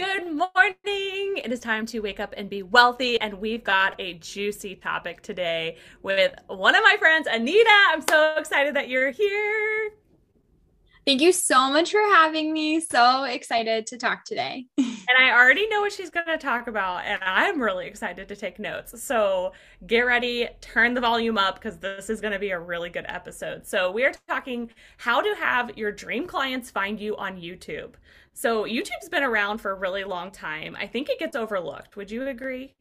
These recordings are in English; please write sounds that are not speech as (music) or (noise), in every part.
Good morning. It is time to wake up and be wealthy. And we've got a juicy topic today with one of my friends, Anita. I'm so excited that you're here. Thank you so much for having me. So excited to talk today. (laughs) and I already know what she's going to talk about, and I'm really excited to take notes. So get ready, turn the volume up because this is going to be a really good episode. So, we are talking how to have your dream clients find you on YouTube. So, YouTube's been around for a really long time. I think it gets overlooked. Would you agree?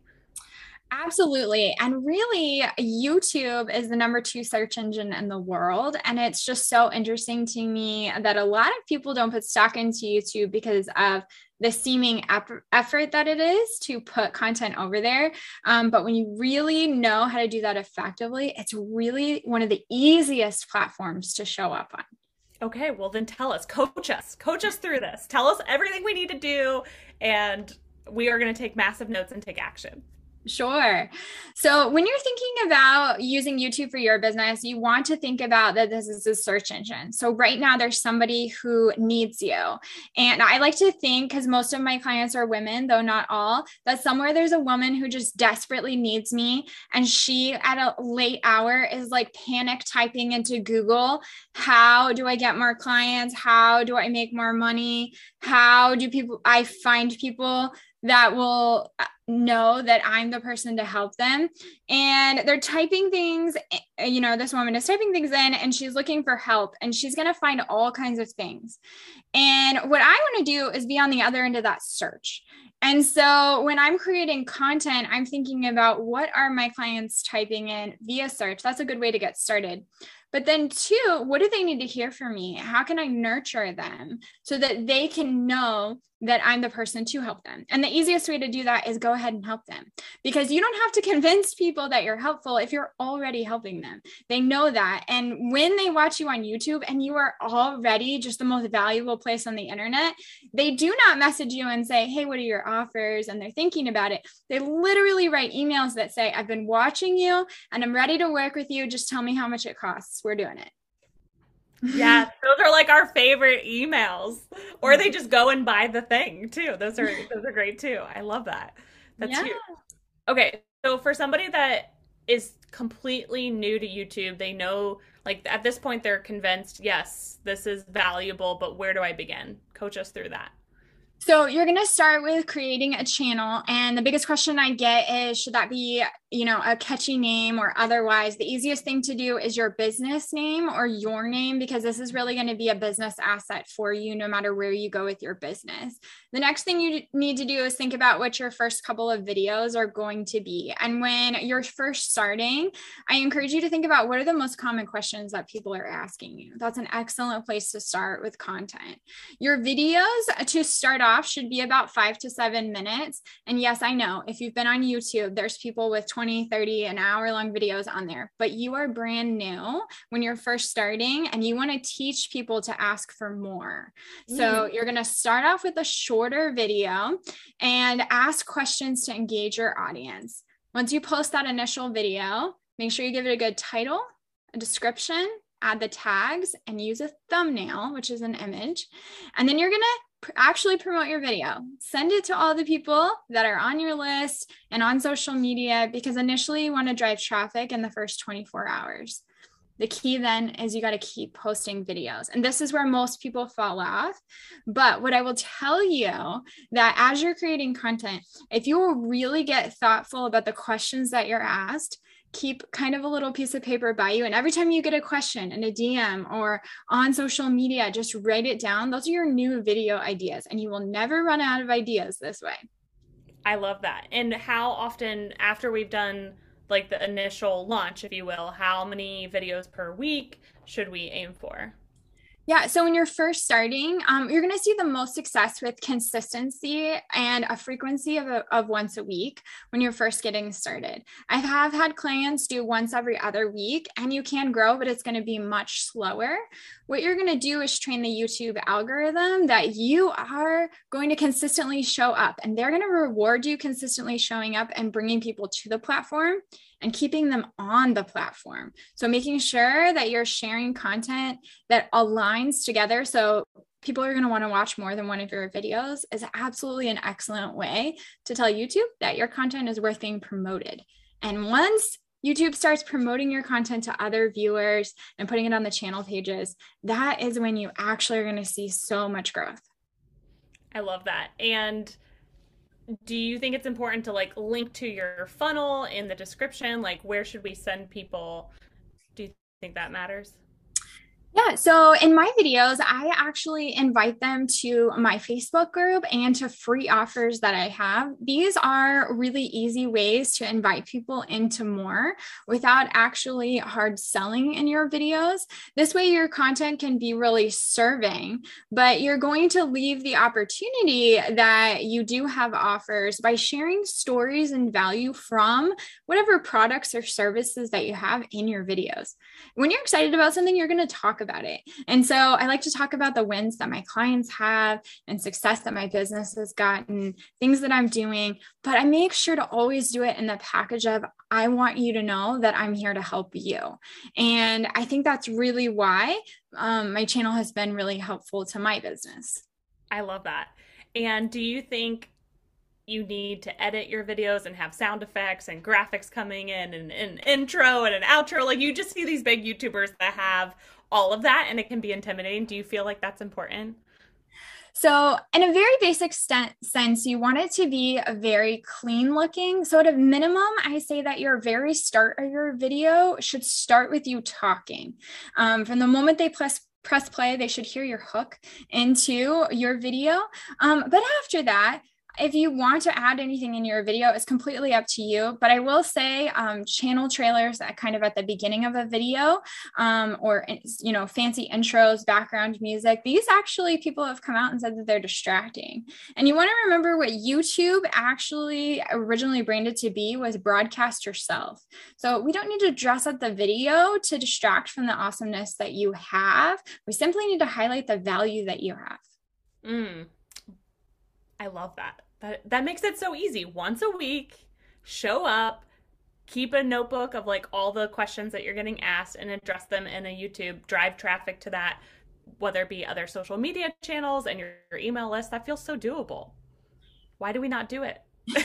Absolutely. And really, YouTube is the number two search engine in the world. And it's just so interesting to me that a lot of people don't put stock into YouTube because of the seeming effort that it is to put content over there. Um, but when you really know how to do that effectively, it's really one of the easiest platforms to show up on. Okay, well, then tell us, coach us, coach us through this. Tell us everything we need to do. And we are going to take massive notes and take action. Sure. So, when you're thinking about using YouTube for your business, you want to think about that this is a search engine. So, right now, there's somebody who needs you. And I like to think, because most of my clients are women, though not all, that somewhere there's a woman who just desperately needs me. And she, at a late hour, is like panic typing into Google, How do I get more clients? How do I make more money? How do people, I find people that will uh, know that I'm the person to help them. And they're typing things, eh, you know, this woman is typing things in and she's looking for help and she's going to find all kinds of things. And what I want to do is be on the other end of that search. And so when I'm creating content, I'm thinking about what are my clients typing in via search. That's a good way to get started. But then, two, what do they need to hear from me? How can I nurture them so that they can know that I'm the person to help them? And the easiest way to do that is go ahead and help them because you don't have to convince people that you're helpful if you're already helping them. They know that. And when they watch you on YouTube and you are already just the most valuable place on the internet, they do not message you and say, Hey, what are your offers? And they're thinking about it. They literally write emails that say, I've been watching you and I'm ready to work with you. Just tell me how much it costs we're doing it. yeah, those are like our favorite emails. Or they just go and buy the thing too. Those are those are great too. I love that. That's yeah. huge. Okay, so for somebody that is completely new to YouTube, they know like at this point they're convinced, yes, this is valuable, but where do I begin? Coach us through that. So you're going to start with creating a channel and the biggest question I get is should that be, you know, a catchy name or otherwise? The easiest thing to do is your business name or your name because this is really going to be a business asset for you no matter where you go with your business. The next thing you need to do is think about what your first couple of videos are going to be. And when you're first starting, I encourage you to think about what are the most common questions that people are asking you. That's an excellent place to start with content. Your videos to start off off should be about five to seven minutes. And yes, I know if you've been on YouTube, there's people with 20, 30, an hour long videos on there, but you are brand new when you're first starting and you want to teach people to ask for more. Mm. So you're going to start off with a shorter video and ask questions to engage your audience. Once you post that initial video, make sure you give it a good title, a description, add the tags, and use a thumbnail, which is an image. And then you're going to actually promote your video. Send it to all the people that are on your list and on social media because initially you want to drive traffic in the first 24 hours. The key then is you got to keep posting videos. And this is where most people fall off. But what I will tell you that as you're creating content, if you really get thoughtful about the questions that you're asked, keep kind of a little piece of paper by you. And every time you get a question in a DM or on social media, just write it down. Those are your new video ideas, and you will never run out of ideas this way. I love that. And how often, after we've done like the initial launch, if you will, how many videos per week should we aim for? Yeah. So when you're first starting, um, you're going to see the most success with consistency and a frequency of, a, of once a week when you're first getting started. I have had clients do once every other week, and you can grow, but it's going to be much slower. What you're going to do is train the YouTube algorithm that you are going to consistently show up, and they're going to reward you consistently showing up and bringing people to the platform and keeping them on the platform. So making sure that you're sharing content that aligns together. So people are going to want to watch more than one of your videos is absolutely an excellent way to tell YouTube that your content is worth being promoted. And once YouTube starts promoting your content to other viewers and putting it on the channel pages, that is when you actually are going to see so much growth. I love that. And do you think it's important to like link to your funnel in the description? Like, where should we send people? Do you think that matters? Yeah, so in my videos, I actually invite them to my Facebook group and to free offers that I have. These are really easy ways to invite people into more without actually hard selling in your videos. This way, your content can be really serving, but you're going to leave the opportunity that you do have offers by sharing stories and value from whatever products or services that you have in your videos. When you're excited about something, you're going to talk about it. And so I like to talk about the wins that my clients have and success that my business has gotten, things that I'm doing, but I make sure to always do it in the package of I want you to know that I'm here to help you. And I think that's really why um, my channel has been really helpful to my business. I love that. And do you think you need to edit your videos and have sound effects and graphics coming in and an intro and an outro. Like you just see these big YouTubers that have all of that and it can be intimidating. Do you feel like that's important? So, in a very basic st- sense, you want it to be a very clean looking. So, at a minimum, I say that your very start of your video should start with you talking. Um, from the moment they press press play, they should hear your hook into your video. Um, but after that, if you want to add anything in your video, it's completely up to you. But I will say um, channel trailers kind of at the beginning of a video um, or, you know, fancy intros, background music, these actually people have come out and said that they're distracting. And you want to remember what YouTube actually originally branded to be was broadcast yourself. So we don't need to dress up the video to distract from the awesomeness that you have. We simply need to highlight the value that you have. Mm. I love that. That that makes it so easy. Once a week, show up, keep a notebook of like all the questions that you're getting asked and address them in a YouTube, drive traffic to that, whether it be other social media channels and your, your email list. That feels so doable. Why do we not do it? (laughs)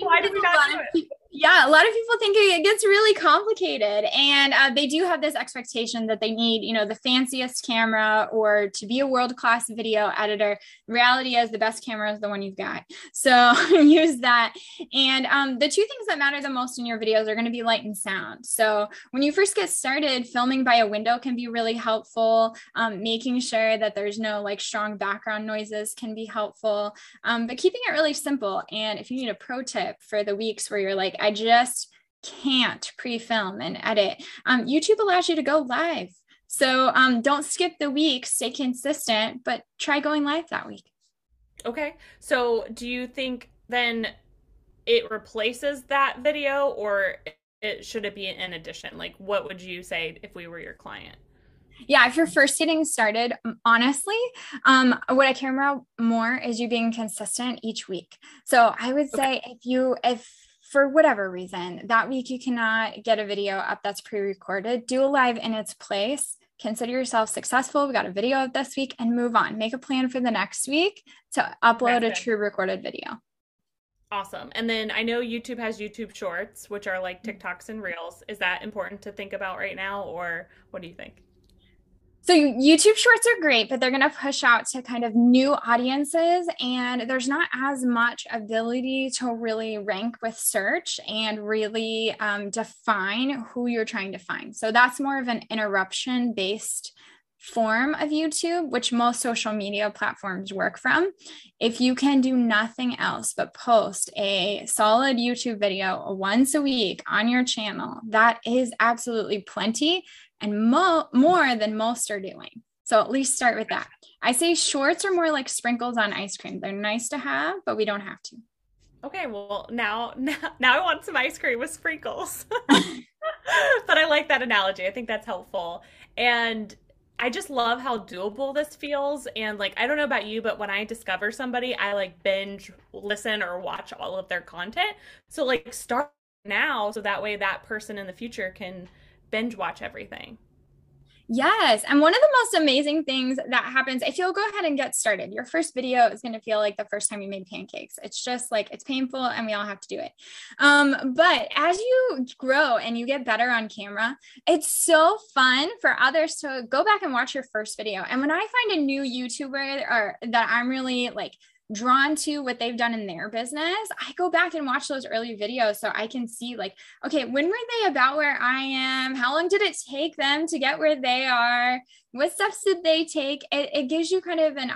Why do we not do it? Yeah, a lot of people think it gets really complicated, and uh, they do have this expectation that they need, you know, the fanciest camera or to be a world class video editor. reality is, the best camera is the one you've got, so (laughs) use that. And um, the two things that matter the most in your videos are going to be light and sound. So when you first get started, filming by a window can be really helpful. Um, making sure that there's no like strong background noises can be helpful, um, but keeping it really simple. And if you need a pro tip for the weeks where you're like I just can't pre-film and edit. Um, YouTube allows you to go live. So um, don't skip the week, stay consistent, but try going live that week. Okay. So do you think then it replaces that video or it should it be in addition? Like what would you say if we were your client? yeah if you're first getting started honestly um, what i care about more is you being consistent each week so i would say okay. if you if for whatever reason, that week you cannot get a video up that's pre recorded, do a live in its place. Consider yourself successful. We got a video of this week and move on. Make a plan for the next week to upload a true recorded video. Awesome. And then I know YouTube has YouTube Shorts, which are like mm-hmm. TikToks and Reels. Is that important to think about right now, or what do you think? So YouTube shorts are great, but they're going to push out to kind of new audiences and there's not as much ability to really rank with search and really um, define who you're trying to find. So that's more of an interruption based form of YouTube, which most social media platforms work from. If you can do nothing else but post a solid YouTube video once a week on your channel, that is absolutely plenty and mo- more than most are doing. So at least start with that. I say shorts are more like sprinkles on ice cream. They're nice to have, but we don't have to. Okay, well now (laughs) now, now I want some ice cream with sprinkles. (laughs) (laughs) but I like that analogy. I think that's helpful. And I just love how doable this feels. And like, I don't know about you, but when I discover somebody, I like binge listen or watch all of their content. So like start now so that way that person in the future can binge watch everything. Yes. And one of the most amazing things that happens, if you'll go ahead and get started, your first video is going to feel like the first time you made pancakes. It's just like it's painful and we all have to do it. Um, but as you grow and you get better on camera, it's so fun for others to go back and watch your first video. And when I find a new YouTuber or that I'm really like drawn to what they've done in their business, I go back and watch those early videos so I can see, like, okay, when were they about where I am? How long did it take them to get where they are? What steps did they take? It, it gives you kind of an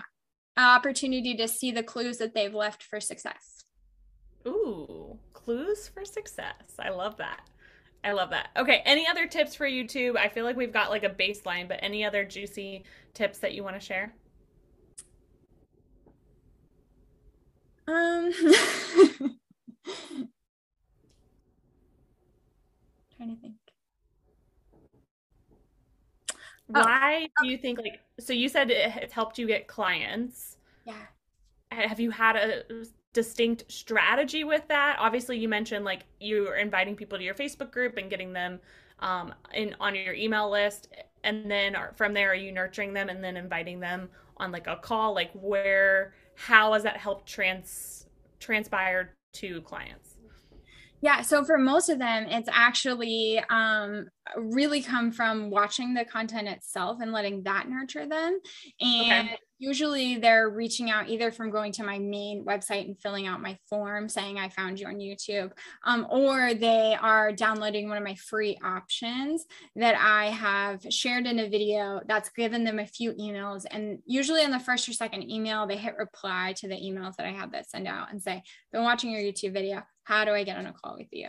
opportunity to see the clues that they've left for success. Ooh, clues for success. I love that. I love that. Okay, any other tips for YouTube? I feel like we've got like a baseline, but any other juicy tips that you want to share? Um, (laughs) trying to think. Why oh, do you think like so you said it's helped you get clients? Yeah. Have you had a distinct strategy with that? Obviously you mentioned like you are inviting people to your Facebook group and getting them um in on your email list and then from there are you nurturing them and then inviting them on like a call like where how has that helped trans transpired to clients? Yeah, so for most of them, it's actually um, really come from watching the content itself and letting that nurture them. And okay. usually they're reaching out either from going to my main website and filling out my form saying I found you on YouTube, um, or they are downloading one of my free options that I have shared in a video that's given them a few emails. And usually on the first or second email, they hit reply to the emails that I have that send out and say, been watching your YouTube video how do I get on a call with you?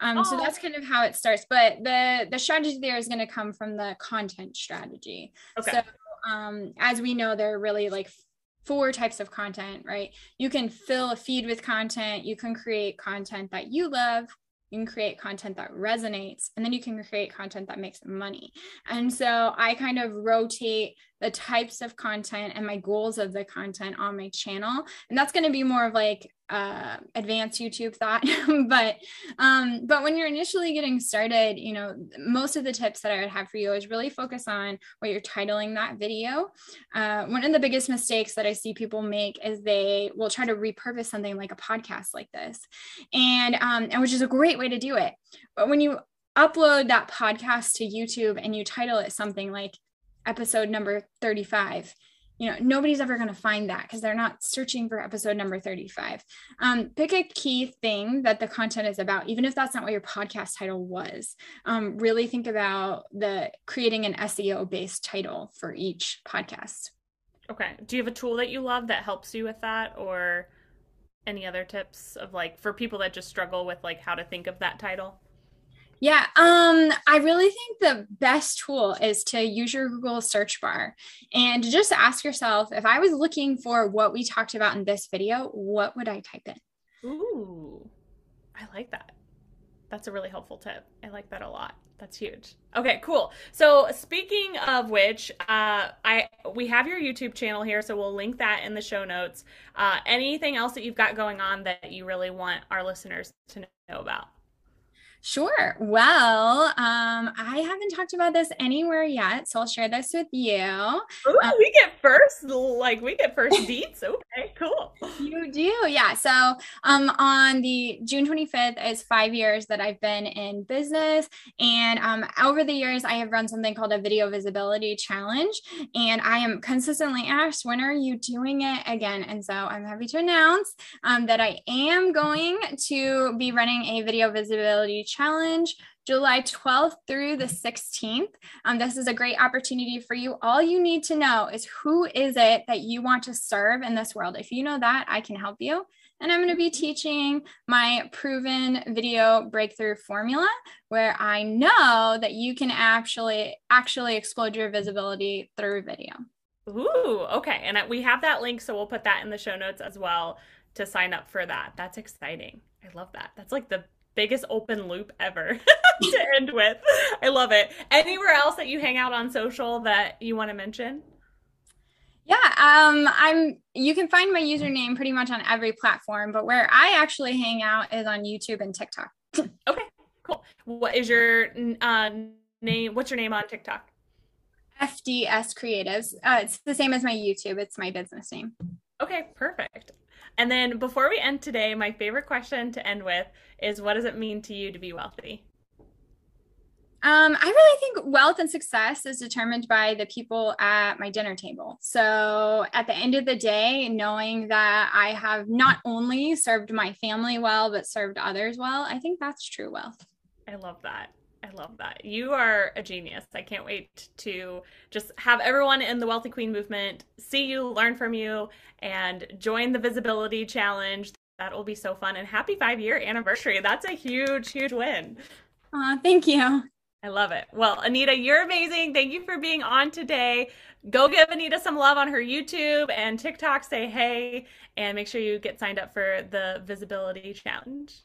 Um, oh. So that's kind of how it starts. But the the strategy there is going to come from the content strategy. Okay. So um, as we know, there are really like four types of content, right? You can fill a feed with content. You can create content that you love. You can create content that resonates, and then you can create content that makes money. And so I kind of rotate the types of content and my goals of the content on my channel. And that's going to be more of like uh, advanced YouTube thought. (laughs) but um, but when you're initially getting started, you know, most of the tips that I would have for you is really focus on what you're titling that video. Uh, one of the biggest mistakes that I see people make is they will try to repurpose something like a podcast like this, and um, and which is a great way to do it. But when you upload that podcast to YouTube and you title it something like episode number 35 you know nobody's ever going to find that because they're not searching for episode number 35 um, pick a key thing that the content is about even if that's not what your podcast title was. Um, really think about the creating an seo based title for each podcast. Okay. Do you have a tool that you love that helps you with that or any other tips of like for people that just struggle with like how to think of that title yeah, um, I really think the best tool is to use your Google search bar and just ask yourself if I was looking for what we talked about in this video, what would I type in? Ooh, I like that. That's a really helpful tip. I like that a lot. That's huge. Okay, cool. So speaking of which, uh, I we have your YouTube channel here, so we'll link that in the show notes. Uh, anything else that you've got going on that you really want our listeners to know about? Sure. Well, um, I haven't talked about this anywhere yet, so I'll share this with you. Ooh, um, we get first, like we get first deets. Okay, cool. You do, yeah. So, um, on the June 25th is five years that I've been in business, and um, over the years I have run something called a video visibility challenge, and I am consistently asked, "When are you doing it again?" And so I'm happy to announce um, that I am going to be running a video visibility challenge July 12th through the 16th. Um, this is a great opportunity for you. All you need to know is who is it that you want to serve in this world. If you know that, I can help you. And I'm going to be teaching my proven video breakthrough formula where I know that you can actually actually explode your visibility through video. Ooh, okay. And we have that link so we'll put that in the show notes as well to sign up for that. That's exciting. I love that. That's like the biggest open loop ever (laughs) to end with. I love it. Anywhere else that you hang out on social that you want to mention? Yeah, um, I'm. You can find my username pretty much on every platform, but where I actually hang out is on YouTube and TikTok. (laughs) okay, cool. What is your uh, name? What's your name on TikTok? FDS Creatives. Uh, it's the same as my YouTube. It's my business name. Okay, perfect. And then before we end today, my favorite question to end with is what does it mean to you to be wealthy? Um, I really think wealth and success is determined by the people at my dinner table. So at the end of the day, knowing that I have not only served my family well, but served others well, I think that's true wealth. I love that. I love that. You are a genius. I can't wait to just have everyone in the Wealthy Queen movement see you, learn from you, and join the visibility challenge. That will be so fun. And happy five year anniversary. That's a huge, huge win. Uh, thank you. I love it. Well, Anita, you're amazing. Thank you for being on today. Go give Anita some love on her YouTube and TikTok. Say hey, and make sure you get signed up for the visibility challenge.